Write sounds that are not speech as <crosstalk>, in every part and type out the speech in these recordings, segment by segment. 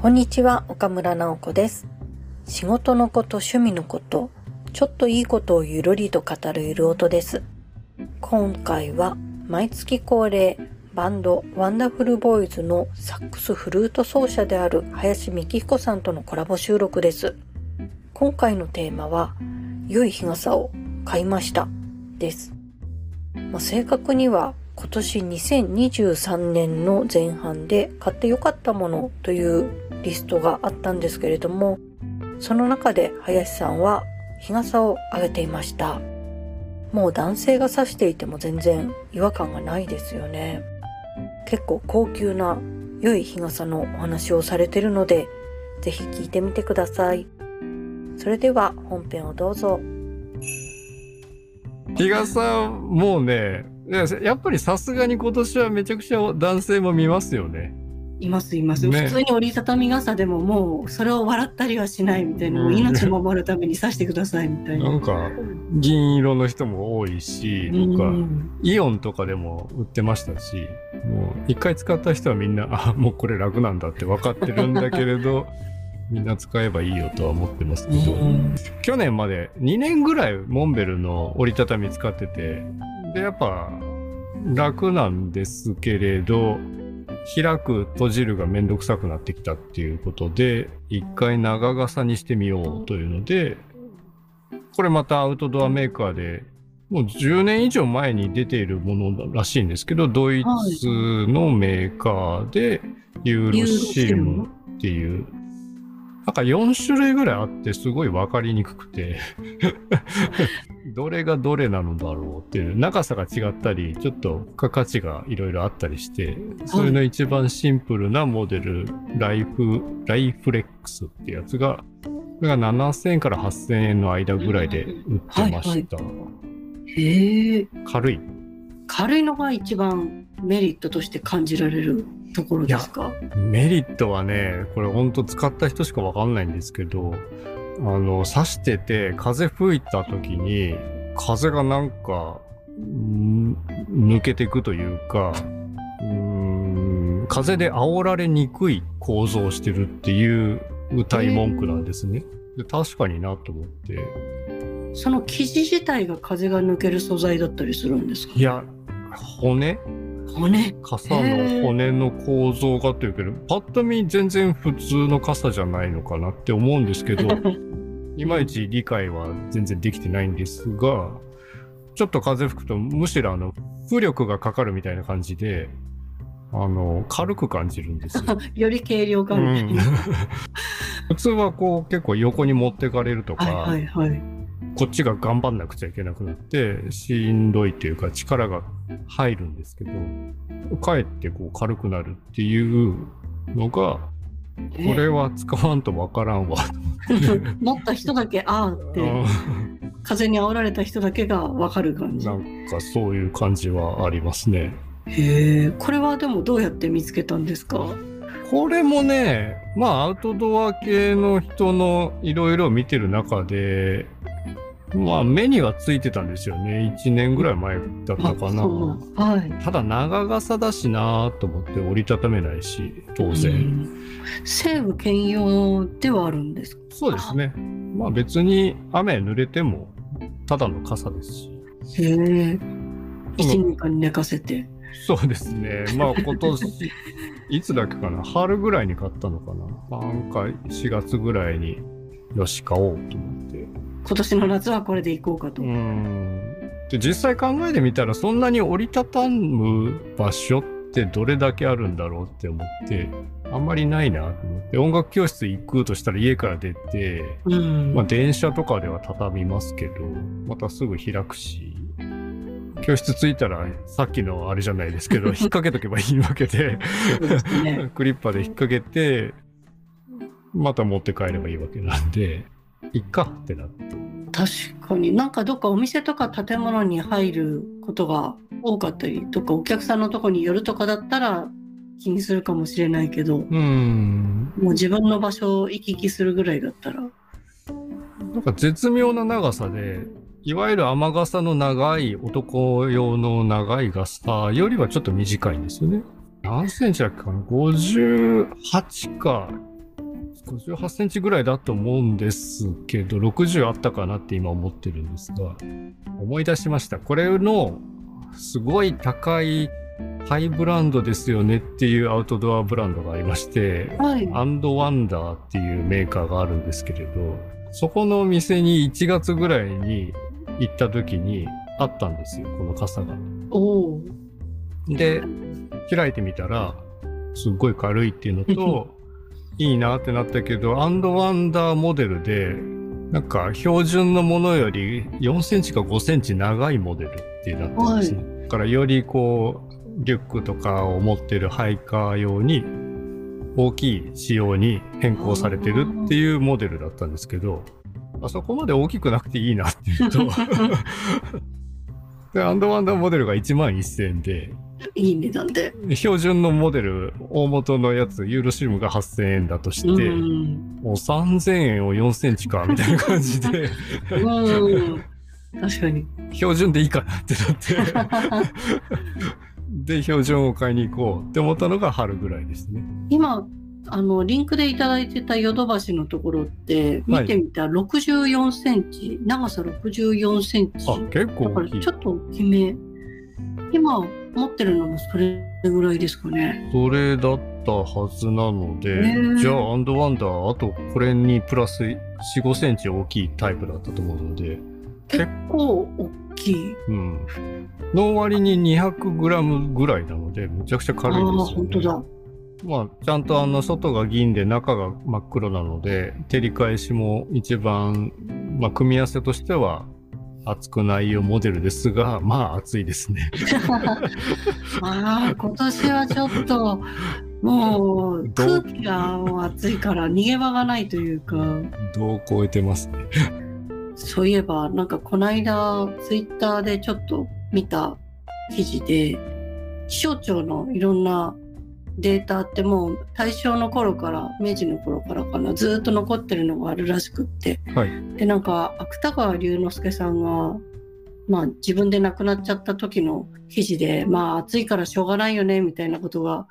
こんにちは、岡村直子です。仕事のこと、趣味のこと、ちょっといいことをゆるりと語るゆる音です。今回は毎月恒例バンドワンダフルボーイズのサックスフルート奏者である林美彦さんとのコラボ収録です。今回のテーマは良い日傘を買いましたです。まあ、正確には今年2023年の前半で買ってよかったものというリストがあったんですけれども、その中で林さんは日傘をあげていました。もう男性が差していても全然違和感がないですよね。結構高級な良い日傘のお話をされてるので、ぜひ聞いてみてください。それでは本編をどうぞ。日傘もうね、やっぱりさすがに今年はめちゃくちゃ男性も見ますよね。いますいます、ね。普通に折りたたみ傘でももうそれを笑ったりはしないみたいな、もう命を守るために刺してくださいみたいな。なんか銀色の人も多いし、うとかん。イオンとかでも売ってましたし、もう一回使った人はみんな、あ、もうこれ楽なんだって分かってるんだけれど、<laughs> みんな使えばいいよとは思ってますけど、うん去年まで2年ぐらいモンベルの折りたたみ使ってて、で、やっぱ楽なんですけれど、開く閉じるがめんどくさくなってきたっていうことで、一回長傘にしてみようというので、これまたアウトドアメーカーで、もう10年以上前に出ているものらしいんですけど、ドイツのメーカーでユーロシルムっていう、なんか4種類ぐらいあってすごい分かりにくくて、どれがどれなのだろうっていう、長さが違ったり、ちょっと付加価値がいろいろあったりして、それの一番シンプルなモデル、ライフ、ライフレックスってやつが、これが7000円から8000円の間ぐらいで売ってました。へえ軽い。軽いのが一番メリットとして感じられるところですか？メリットはね、これほんと使った人しかわかんないんですけど、あの、刺してて風吹いた時に、風がなんか、ん抜けていくというか、うーん風で煽られにくい構造をしてるっていう歌い文句なんですね。で確かになと思って。その生地自体が風が抜ける素材だったりするんですか？いや、骨骨？傘の骨の構造がというけど、パッと見全然普通の傘じゃないのかなって思うんですけど、<laughs> いまいち理解は全然できてないんですが、ちょっと風吹くとむしろあの、浮力がかかるみたいな感じで、あの、軽く感じるんですよ。<laughs> より軽量感みたいな、<laughs> 普通はこう結構横に持ってかれるとか、はいはいはいこっちが頑張んなくちゃいけなくなって、しんどいというか力が入るんですけど、かえってこう軽くなるっていうのが、これは使わんとわからんわ。<laughs> 持った人だけああってう風に煽られた人だけが分かる感じんなんかそういう感じはありますね。へえこれはでもどうやって見つけたんですか？これもね、まあアウトドア系の人のいろいろ見てる中で、まあ目にはついてたんですよね。1年ぐらい前だったかな。はいただ長傘だしなと思って折りたためないし、当然。うん西武兼用ではあるんですか？そうですね。まあ別に雨濡れてもただの傘ですし。へえ一年間寝かせてそうですね。まあ今年、<laughs> いつだっけかな春ぐらいに買ったのかななんか4月ぐらいに、よし、買おうと思って。今年の夏はこれで行こうかと、うーん。で、実際考えてみたら、そんなに折りたたむ場所ってどれだけあるんだろうって思って、あんまりないなと思って、音楽教室行くとしたら家から出て、うん。まあ電車とかでは畳みますけど、またすぐ開くし、教室着いたらさっきのあれじゃないですけど、<laughs> 引っ掛けとけばいいわけで、ね。クリッパーで引っ掛けて、また持って帰ればいいわけなんで、いっかってなって。確かになんかどっかお店とか建物に入ることが多かったりとかお客さんのとこに寄るとかだったら気にするかもしれないけどうーん。もう自分の場所を行き来するぐらいだったらなんか絶妙な長さで、いわゆる雨傘の長い男用の長い傘よりはちょっと短いんですよね。何センチだっけかな ?58 か58センチぐらいだと思うんですけど、60あったかなって今思ってるんですが、思い出しました。これの、すごい高いハイブランドですよねっていうアウトドアブランドがありまして、はい。アンドワンダーっていうメーカーがあるんですけれど、そこの店に1月ぐらいに行った時にあったんですよ、この傘が。で、開いてみたら、すっごい軽いっていうのと、<laughs> いいなってなったけど、アンドワンダーモデルで、なんか標準のものより4センチか5センチ長いモデルってなってるんですね。だからよりこう、リュックとかを持ってるハイカー用に大きい仕様に変更されてるっていうモデルだったんですけど、あそこまで大きくなくていいなっていうと、<laughs> で、アンドワンダーモデルが1万1000円で、いい値段で。標準のモデル、大元のやつ、ユーロシルムが8000円だとして、うん。もう3000円を4センチか、みたいな感じで、うん。確かに。標準でいいかなってなって、<laughs> で、標準を買いに行こうって思ったのが春ぐらいですね。今、あの、リンクでいただいてたヨドバシのところって、見てみたら64センチ、長さ64センチ。あ、結構ちょ。っと大きめ。今持ってるのもそれぐらいですかね。それだったはずなので、ねえじゃあ、アンドワンダー、あとこれにプラス4、5センチ大きいタイプだったと思うので、結構大きい。うん。の割に200グラムぐらいなので、むちゃくちゃ軽いですよね。ああ、本当だ。まあ、ちゃんとあの、外が銀で中が真っ黒なので、照り返しも一番、まあ、組み合わせとしては、熱くないよモデルですが、まあ、熱いですね。<laughs> ああ、今年はちょっと、もう空気がもう暑いから逃げ場がないというか、どう超えてますね。そういえば、なんかこの間、ツイッターでちょっと見た記事で、気象庁のいろんなデータってもう大正の頃から、明治の頃からかな、ずーっと残ってるのがあるらしくって。はい。で、なんか、芥川龍之介さんが、まあ自分で亡くなっちゃった時の記事で、まあ暑いからしょうがないよね、みたいなことが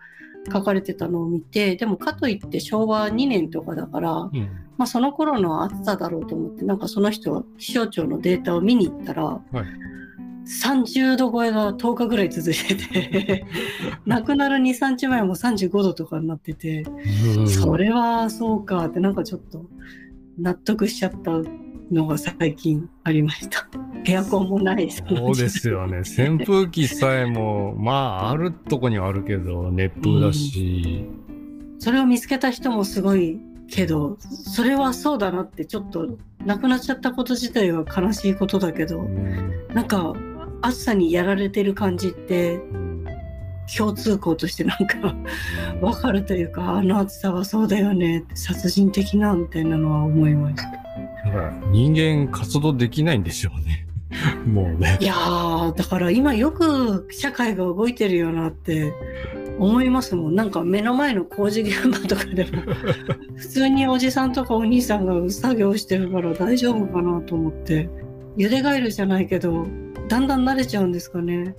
書かれてたのを見て、でもかといって昭和2年とかだから、うん。まあその頃の暑さだろうと思って、なんかその人、気象庁のデータを見に行ったら、はい30度超えが10日ぐらい続いてて、<laughs> 亡くなる2、3日前も35度とかになってて、それはそうかってなんかちょっと納得しちゃったのが最近ありました。エアコンもないです。そうですよね。扇風機さえも、まあ、あるとこにはあるけど、熱風だし、それを見つけた人もすごいけど、それはそうだなってちょっと亡くなっちゃったこと自体は悲しいことだけど、うんなんか暑さにやられてる感じって共通項としてなんかわかるというか、あの暑さはそうだよね殺人的なみたいなのは思いました。だから人間活動できないんでしょうね。<laughs> もうね。いやー、だから今よく社会が動いてるよなって思いますもん。なんか目の前の工事現場とかでも、<laughs> 普通におじさんとかお兄さんが作業してるから大丈夫かなと思って、茹でガエルじゃないけど、だんだん慣れちゃうんですかね。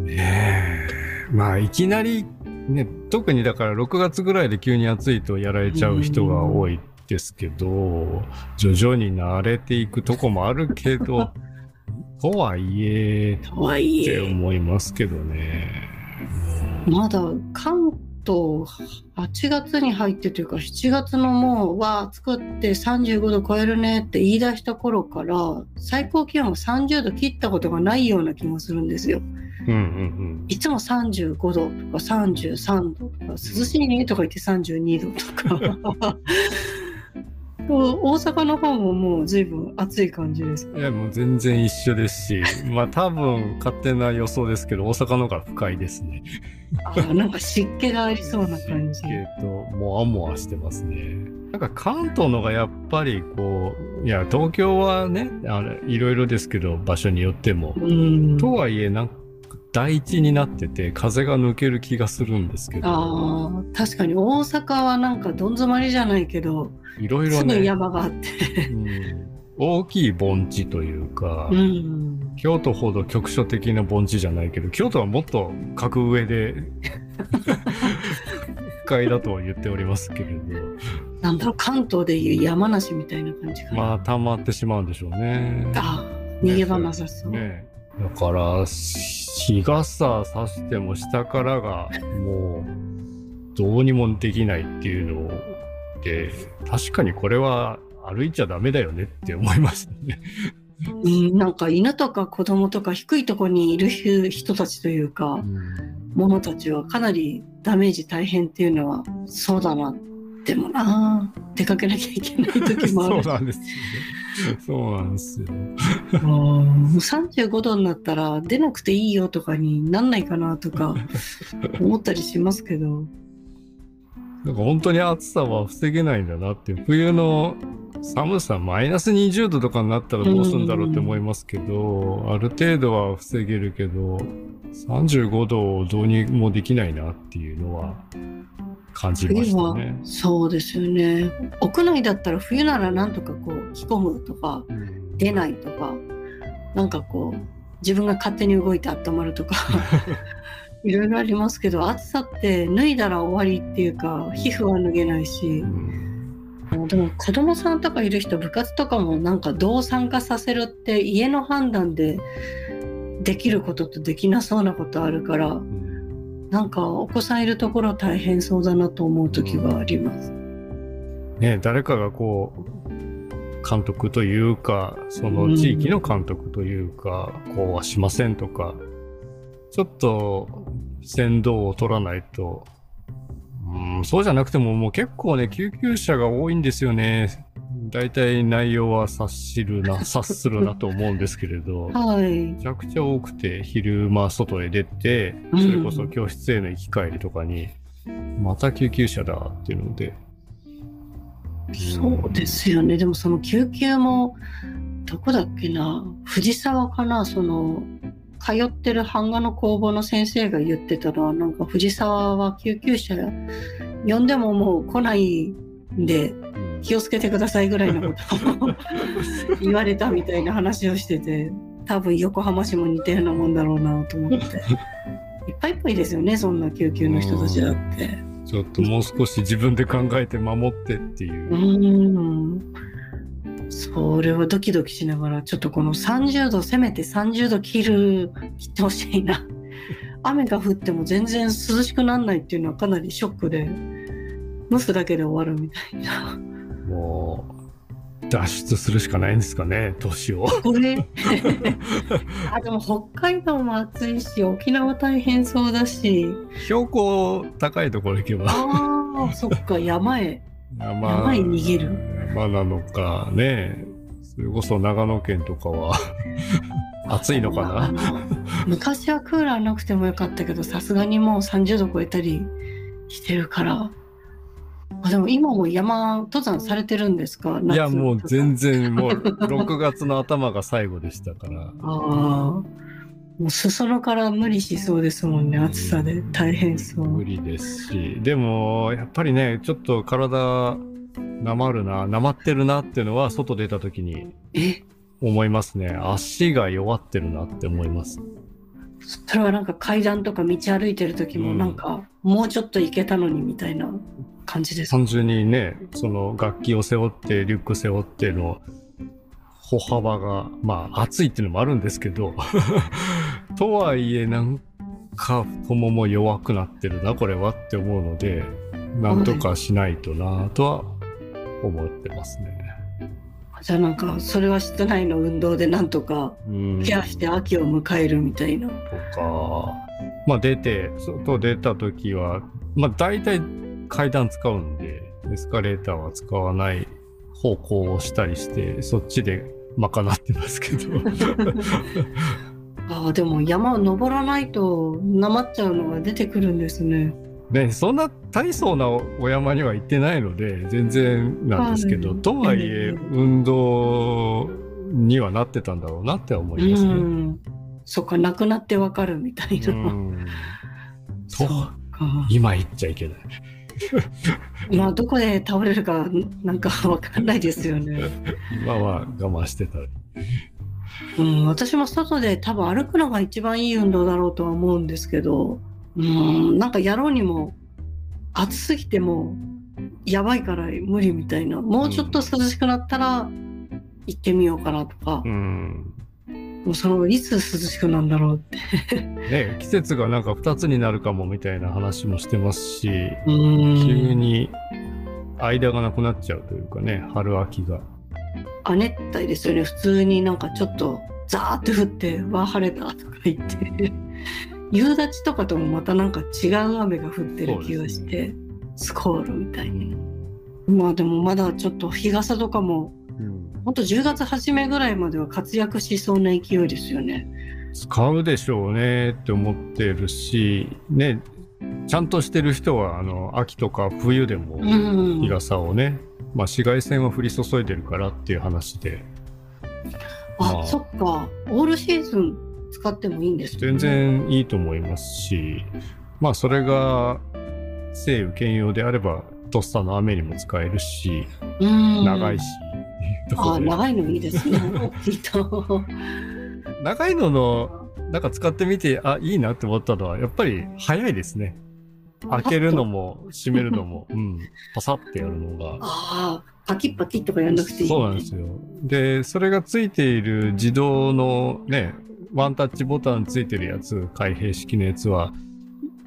ねえ。まあ、いきなり、ね、特にだから6月ぐらいで急に暑いとやられちゃう人が多いですけど、徐々に慣れていくとこもあるけど、<laughs> とはいえ、とはいってえ、思いますけどね。まだ関東8月に入ってというか7月のもう、わあ、暑くって35度超えるねって言い出した頃から、最高気温が30度切ったことがないような気もするんですよ。うんうんいつも35度とか33度とか、涼しいねとか言って32度とか。大阪の方ももう随分暑い感じですうん。いや、もう全然一緒ですし、<laughs> まあ多分勝手な予想ですけど、大阪の方が深いですね。あなんか湿気がありそうな感じ。えっと、もわもわしてますね。なんか関東のがやっぱりこう、いや、東京はね、あれ、いろいろですけど、場所によっても。うん。とはいえ、なんか、大地になってて、風が抜ける気がするんですけど、ああ、確かに大阪はなんかどん詰まりじゃないけど、いろいろすぐね、山があって。うん大きい盆地というか、うん。京都ほど局所的な盆地じゃないけど、京都はもっと格上で、<laughs> 不快だとは言っておりますけれど、なんだろう、関東でいう山梨みたいな感じかな。まあ、溜まってしまうんでしょうね。あ逃げ場なさそう。ねだから、日傘さしても下からがもうどうにもできないっていうので、確かにこれは歩いちゃダメだよねって思いましたね。うん、なんか犬とか子供とか低いところにいる人たちというか、者たちはかなりダメージ大変っていうのはそうだな。でもな出かけなきゃいけない時もある。<laughs> そうなんですよね。<laughs> そうなんですよ。うん35度になったら出なくていいよとかになんないかなとか <laughs> 思ったりしますけど。なんか本当に暑さは防げないんだなって。冬の寒さ、マイナス20度とかになったらどうするんだろうって思いますけど、ある程度は防げるけど、35度をどうにもできないなっていうのは感じましたね。そうですよね。屋内だったら冬ならなんとかこう着込むとかうん出ないとかなんかこう自分が勝手に動いて温まるとか <laughs> いろいろありますけど暑さって脱いだら終わりっていうか皮膚は脱げないしうんでも子供さんとかいる人部活とかもなんかどう参加させるって家の判断でできることとできなそうなことあるからうんなんかお子さんいるところ大変そうだなと思う時があります。ね、誰かがこう、監督というか、その地域の監督というか、こうはしませんとか、ちょっと先導を取らないと、うん、そうじゃなくてももう結構ね、救急車が多いんですよね。大体内容は察しるな、<laughs> 察するなと思うんですけれど、はい。めちゃくちゃ多くて、昼間外へ出て、それこそ教室への行き帰りとかに、また救急車だっていうので、そうですよね。でもその救急も、どこだっけな、藤沢かな、その、通ってる版画の工房の先生が言ってたのは、なんか藤沢は救急車呼んでももう来ないんで、うん気をつけてくださいぐらいのことを言われたみたいな話をしてて、多分横浜市も似たようなもんだろうなと思って。いっぱいいっぱいですよね、そんな救急の人たちだって。ちょっともう少し自分で考えて守ってっていうう。ーん。それはドキドキしながら、ちょっとこの30度、せめて30度切る、切ってほしいな。<laughs> 雨が降っても全然涼しくならないっていうのはかなりショックで、蒸すだけで終わるみたいな。もう、脱出するしかないんですかね、年を。これ <laughs> あ、でも北海道も暑いし、沖縄大変そうだし、標高高いところ行けば。ああ、そっか、山へ。山山へ逃げる山なのかね。それこそ長野県とかは <laughs> 暑いのかあな。の昔はクーラーなくてもよかったけどさすがにもう30度超えたりしてるからあでも今も山登山されてるんですか？いや、もう全然然、もう6月の頭が最後でしたから。<laughs> ああもう裾野から無理しそうですもんね暑さで大変そう無理ですし。でも、やっぱりね、ちょっと体、なまるな、なまってるなっていうのは、外出た時にえ？思いますね。足が弱ってるなって思います。それはなんか階段とか道歩いてる時もうんなんか、もうちょっと行けたのにみたいな感じですか単純にね、その楽器を背負って、リュック背負っての歩幅が、まあ、暑いっていうのもあるんですけど、<laughs> とはいえ、なんか太もも弱くなってるな、これはって思うので、なんとかしないとな、とは思ってますね。じゃあなんかそれは室内の？運動でなんとかうん。ケアして秋を迎えるみたいなとか、まあ出て、外出た時は、まあ大体階段使うんで、エスカレーターは使わない方向をしたりして、そっちで賄ってますけど。<laughs> ああでも山を登らないとなまっちゃうのが出てくるんですね。ね、そんな大層なお山には行ってないので、全然なんですけど、はいとはいえ、運動にはなってたんだろうなって思いますね。うん。そっかなくなってわかるみたいな。うん <laughs> そうか。今行っちゃいけない。<laughs> まあどこで倒れるかなんかわかんないですよね。<laughs> 今は我慢してたり。うん、私も外で多分歩くのが一番いい運動だろうとは思うんですけど、うん、なんかやろうにも暑すぎてもやばいから無理みたいな。もうちょっと涼しくなったら行ってみようかなとかう、ん。もうそのいつ涼しくなんだろうって。ね、季節がなんか2つになるかもみたいな話もしてますし、うん急に間がなくなっちゃうというかね、春秋が。亜熱帯ですよね。普通になんかちょっとザーって降って、わあ晴れたとか言って。夕立とかともまたなんか違う雨が降ってる気がして、スコールみたいに。まあでもまだちょっと日傘とかも、うんほんと10月初めぐらいまでは活躍しそうな勢いですよね。使うでしょうねって思ってるし、ね、ちゃんとしてる人は、あの、秋とか冬でもうん。日傘をね、まあ紫外線は降り注いでるからっていう話で、まあ、あそっか。オールシーズン使ってもいいんですね全。然いいと思いますし、まあそれが、晴雨兼用であれば、とっさの雨にも使えるし、うん。長いし、あ、<laughs> 長いのいいですね。長いのの、なんか使ってみて、あ、いいなって思ったのは、やっぱり早いですね。開けるのも閉めるのも、<laughs> うん、パサってやるのが。ああ、パキッパキッとかやんなくていい、そうなんですよ。で、それがついている自動のね、ワンタッチボタンついてるやつ、開閉式のやつは、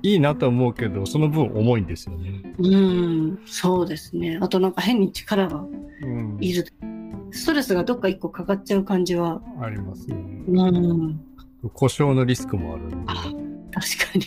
いいなと思うけど、その分重いんですよね。うん、そうですね。あとなんか変に力がうん。いる。ストレスがどっか一個かかっちゃう感じは。ありますね。うん、故障のリスクもある。あ確かに。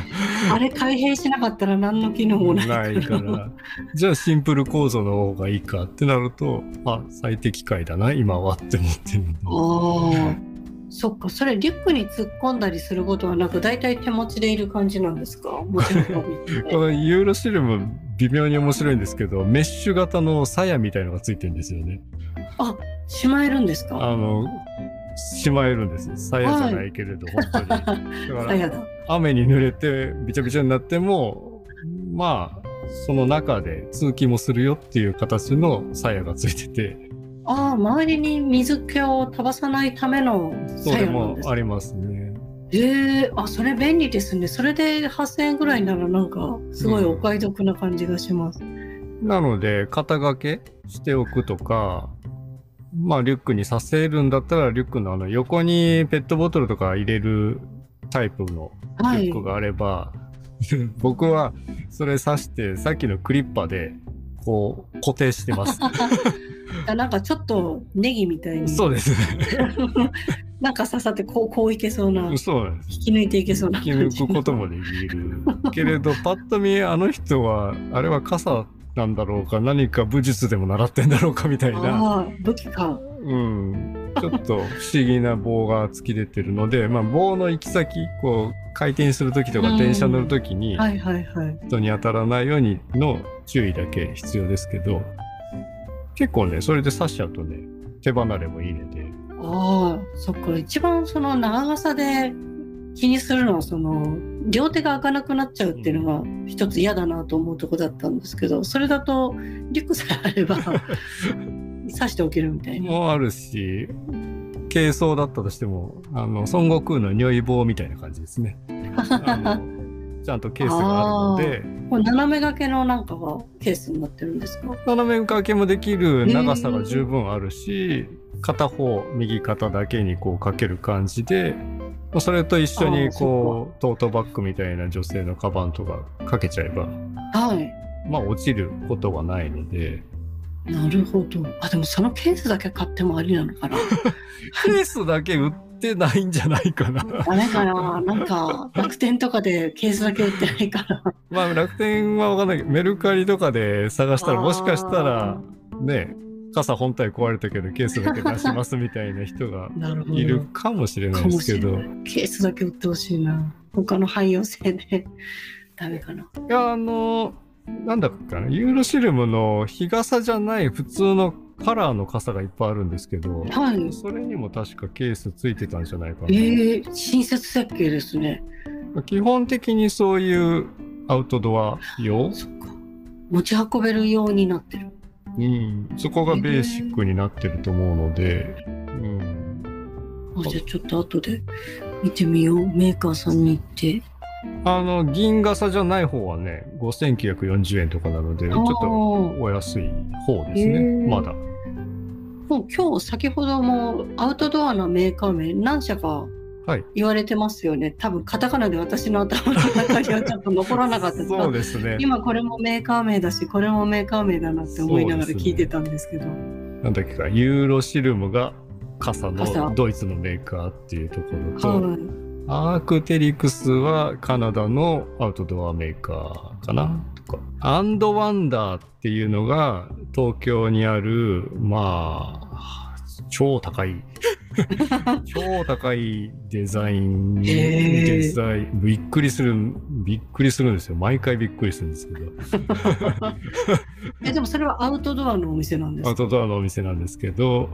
<laughs> あれ開閉しなかったら何の機能もないから。じゃあシンプル構造の方がいいかってなると、あ、最適解だな、今はって思ってるんで。ああ。そっか、それリュックに突っ込んだりすることはなく、大体手持ちでいる感じなんですか？<laughs> このユーロシルム微妙に面白いんですけど、メッシュ型の鞘みたいのがついてるんですよね。しまえるんですか？あの、しまえるんです。鞘じゃないけれど、本当に。<laughs> だだ。雨に濡れてびちゃびちゃになっても、まあ、その中で通気もするよっていう形の鞘がついてて、ああ、周りに水気を飛ばさないための作用なんもですかありますね。ええあ、それ便利ですね。それで8000円ぐらいならなんか、すごいお買い得な感じがします。なので、肩掛けしておくとか、まあ、リュックにさせるんだったら、リュックのあの横にペットボトルとか入れるタイプのはいリュッ。クがあれば、<laughs> 僕はそれ刺して、さっきのクリッパで、こう、固定してます。<laughs> あなんかちょっとネギみたいに。そうですね。<laughs> なんか刺さってこう、こういけそうな、引そうなんです。き抜いていけそうな引き。抜くこともできる。けれど、<laughs> パッと見、あの人は、あれは傘なんだろうか、何か武術でも習ってんだろうかみたいな。武器か。うん。ちょっと不思議な棒が突き出てるので、まあ棒の行き先、こう、回転するときとうんか電車乗るときに。人に当たらないようにの注意だけ必要ですけど、結構ね、それで刺しちゃうとね、手離れもいいので、ああ、そっか。一番その長傘で気にするのは、その、両手が開かなくなっちゃうっていうのが一つ嫌だなと思うとこだったんですけど、それだとリュックさえあれば <laughs> 刺しておけるみたいな。もあるし、軽装だったとしても、あの、孫悟空の如意棒みたいな感じですね。<laughs> ちゃんとケースがあるので、これ斜め掛けのなんかがケースになってるんですか？斜め掛けもできる長さが十分あるし、片方、右肩だけにこうかける感じで、まあそれと一緒にこう、トートバッグみたいな女性のカバンとかかけちゃえば、はい。まあ落ちることはないので、なるほど。あ、でもそのケースだけ買ってもありなのかな。<laughs> ケースだけ売ってないんじゃないかな。ダメかななんか楽天とかでケースだけ売ってないから。まあ楽天はわかんないけど、メルカリとかで探したら、もしかしたら、ね、傘本体壊れたけどケースだけ出しますみたいな人が。いるかもしれないですけど、しれない。ケースだけ売ってほしいな。他の汎用性でダメかな。いや、あの、なんだっけかな、ユーロシルムの日傘じゃない普通のカラーの傘がいっぱいあるんですけど、はい。それにも確かケースついてたんじゃないかな。えー、親切設計ですね。基本的にそういうアウトドア用、そっか。持ち運べるようになってる。うん、そこがベーシックになってると思うので、うん、あじゃあちょっと後で見てみよう。メーカーさんに行って。あの、銀傘じゃない方はね、5940円とかなので、ちょっととお安い方ですね、まだ。もう今日先ほどもアウトドアのメーカー名何社かはい。言われてますよね。多分カタカナで私の頭の中にはちょっと残らなかったですそうですね。今これもメーカー名だしこれもメーカー名だなって思いながら聞いてたんですけど。なんだっけか、ユーロシルムが傘傘のドイツのメーカーっていうところと、はい。アークテリクスはカナダのアウトドアメーカーかな。とか、アンドワンダーっていうのが東京にある、まあ、超高い、<laughs> 超高いデザイン、デザイン、びっくりする、びっくりするんですよ。毎回びっくりするんですけど。<laughs> えでもそれはアウトドアのお店なんですか？アウトドアのお店なんですけど、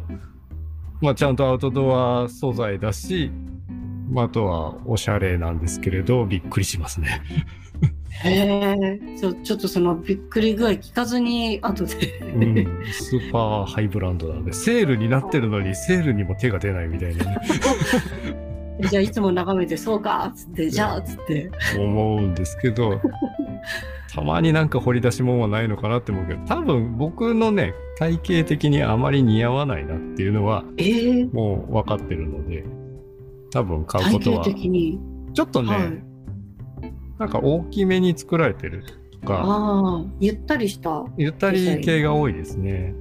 まあ、ちゃんとアウトドア素材だし、まあ、あとはおしゃれなんですけれど、びっくりしますね。へえちょちょっとそのびっくり具合聞かずに後で。うん、スーパーハイブランドなので、セールになってるのに、セールにも手が出ないみたいなね、<laughs> じゃあいつも眺めてそうかっつってじゃあっつって。思うんですけど、たまになんか掘り出し物はないのかなって思うけど、多分僕のね、体型的にあまり似合わないなっていうのは、えー、もう分かってるので、多分買うことは、的に、ちょっとね、はい。なんか大きめに作られてるとか、ああゆったりしたゆったり系が多いですね。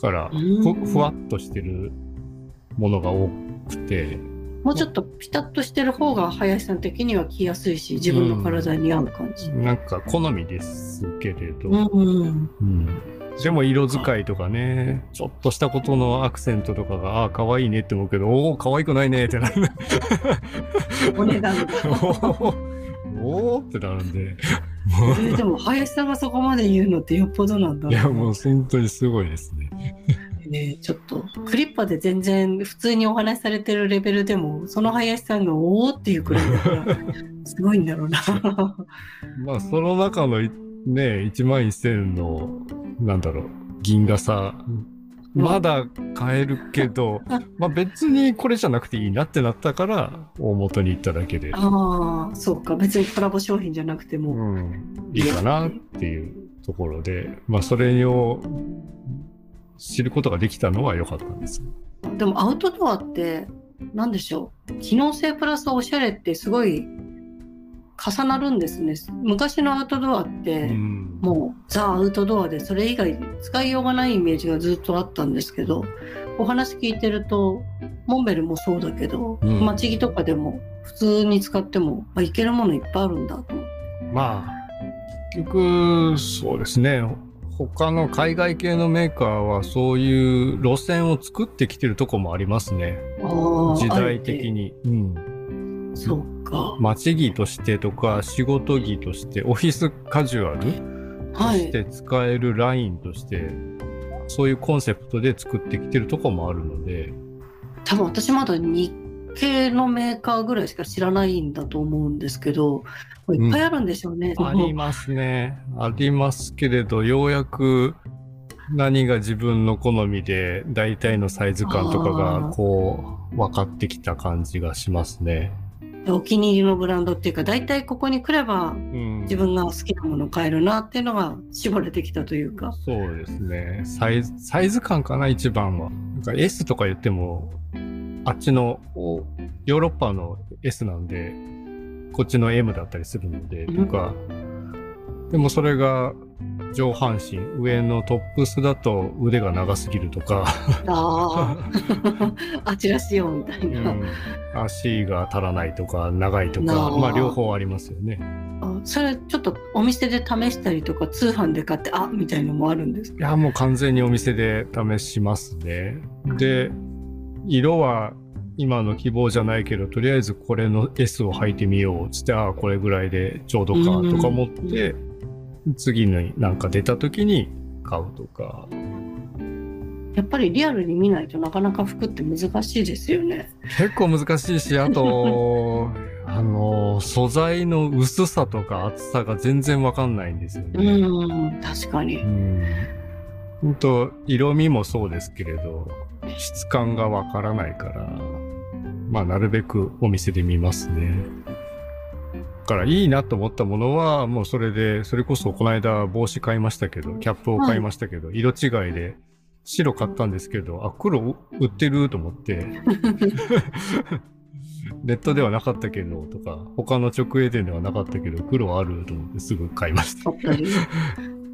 だから、うん。ふふわっとしてるものが多くて、もうちょっとピタッとしてる方が林さん的には着やすいし自分の体に合う感じ。なんか好みですけれど、うん、うんでも色使いとかね、ちょっとしたことのアクセントとかが、ああ、可愛いねって思うけど、おお、可愛くないねってなる。お値段が。<laughs> おおってなるんで、えーでも林さんがそこまで言うのってよっぽどなんだいや、もう本当にすごいですね。ねちょっとクリッパで全然普通にお話しされてるレベルでもその林さんがおおっていうくらいだからすごいんだろうな。<laughs> まあ、その中のいね、1万1000の、なんだろう、銀傘、まだ買えるけど、まあ別にこれじゃなくていいなってなったから、大元に行っただけで、ああそうか。別にコラボ商品じゃなくても。うん、いいかなっていうところで、まあそれを知ることができたのは良かったんです。でもアウトドアって何でしょう。機能性プラスおしゃれってすごい重なるんですね。昔のアウトドアって、うん、もうザ・アウトドアでそれ以外使いようがないイメージがずっとあったんですけどお話聞いてるとモンベルもそうだけど、うん街着とかでも普通に使ってもあいけるものいっぱいあるんだと思って。まあ、結局、そうですね。他の海外系のメーカーはそういう路線を作ってきてるとこもありますね。時代的に。うん。てそうか。街着としてとか仕事着としてオフィスカジュアルとはい。して使えるラインとして、そういうコンセプトで作ってきてるとこもあるので、多分私まだ日系のメーカーぐらいしか知らないんだと思うんですけど、いっぱいあるんでしょうね。ありますね。ありますけれど、ようやく何が自分の好みで大体のサイズ感とかあがーこう分かってきた感じがしますね。お気に入りのブランドっていうか、大体ここに来ればうん、自分が好きなものを買えるなっていうのが絞れてきたというか。そうですね。サイズ、サイズ感かな、一番は。なんか S とか言っても、あっちのおヨーロッパの S なんで、こっちの M だったりするので、うんとか、でもそれが上半身、上のトップスだと腕が長すぎるとか、ああ、<laughs> あちらしようみたいうな。ん、足が足らないとか、長いとか、まあ両方ありますよね。あそれちょっとお店で試したりとか、通販で買って、あみたいのもあるんですか？いや、もう完全にお店で試しますね。で、色は今の希望じゃないけど、とりあえずこれの S を履いてみよう。つって、ああ、これぐらいでちょうどかとか思って、次になんか出た時に買うとか。やっぱりリアルに見ないとなかなか服って難しいですよね。結構難しいし、あと、<laughs> あの、素材の薄さとか厚さが全然わかんないんですようね。ん、確かにう。ん。ほんと、色味もそうですけれど、質感がわからないから、まあ、なるべくお店で見ますね。からいいなと思ったものは、もうそれで、それこそこの間帽子買いましたけど、キャップを買いましたけど、色違いで、白買ったんですけど、あ、黒売ってると思って、<laughs> ネットではなかったけど、とか、他の直営店ではなかったけど、黒あると思ってすぐ買いました。<laughs>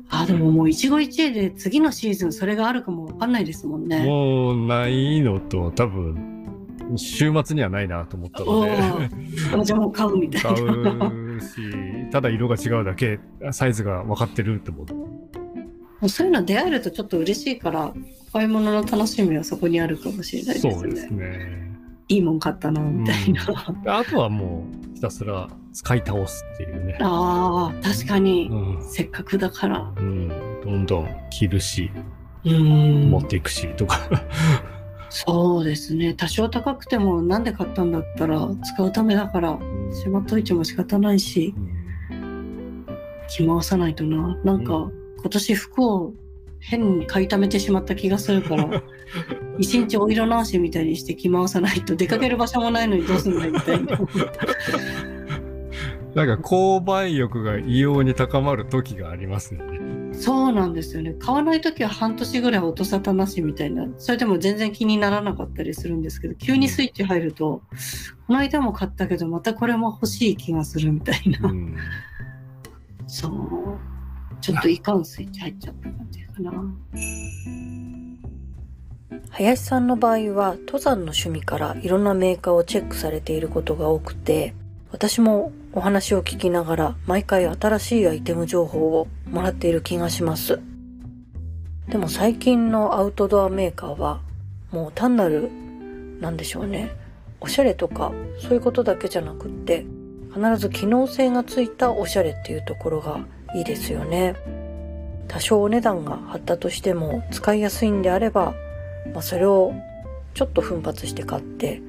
あ、でももう一期一会で次のシーズンそれがあるかもわかんないですもんね。もうないのと、多分、週末にはないなと思ったおので、ーじゃあもう買うみたい買な。うし、ただ色が違うだけ、サイズが分かってるって思うそういうの出会えるとちょっと嬉しいから、買い物の楽しみはそこにあるかもしれないですね。そうですね。いいもん買ったな、みたいな。あとはもう、ひたすら使い倒すっていうね。ああ、確かに、うん。せっかくだから。うん。どんどん着るし、うん持っていくし、とか。そうですね。多少高くてもなんで買ったんだったら使うためだからしまっといても仕方ないし着回さないとな。なんか、う今年服を変に買い溜めてしまった気がするから <laughs> 一日お色直しみたいにして着回さないと出かける場所もないのにどうすんだいみたいな。なんか購買欲が異様に高まる時がありますよね。そうなんですよね。買わない時は半年ぐらい音沙汰なしみたいな。それでも全然気にならなかったりするんですけど、急にスイッチ入ると、この間も買ったけど、またこれも欲しい気がするみたいな。うん。そう。ちょっといかんスイッチ入っちゃった感じかな。林さんの場合は登山の趣味からいろんなメーカーをチェックされていることが多くて、私もお話を聞きながら毎回新しいアイテム情報をもらっている気がします。でも最近のアウトドアメーカーはもう単なる、なんでしょうね、おしゃれとかそういうことだけじゃなくって必ず機能性がついたおしゃれっていうところがいいですよね。多少お値段が張ったとしても使いやすいんであればまあ、それをちょっと奮発して買って、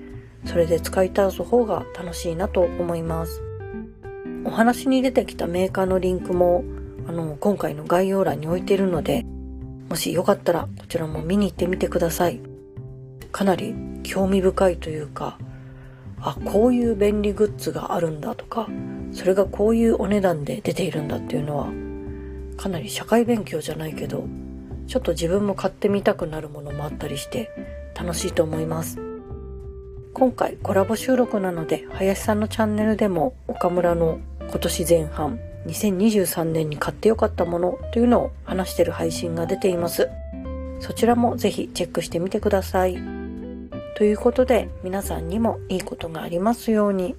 それで使い倒す方が楽しいなと思います。お話に出てきたメーカーのリンクも、あの、今回の概要欄に置いてるので、もしよかったらこちらも見に行ってみてください。かなり興味深いというか、あ、こういう便利グッズがあるんだとか、それがこういうお値段で出ているんだっていうのは、かなり社会勉強じゃないけど、ちょっと自分も買ってみたくなるものもあったりして楽しいと思います。今回コラボ収録なので林さんのチャンネルでも岡村の今年前半2023年に買ってよかったものというのを話してる配信が出ています。そちらもぜひチェックしてみてください。ということで皆さんにもいいことがありますように。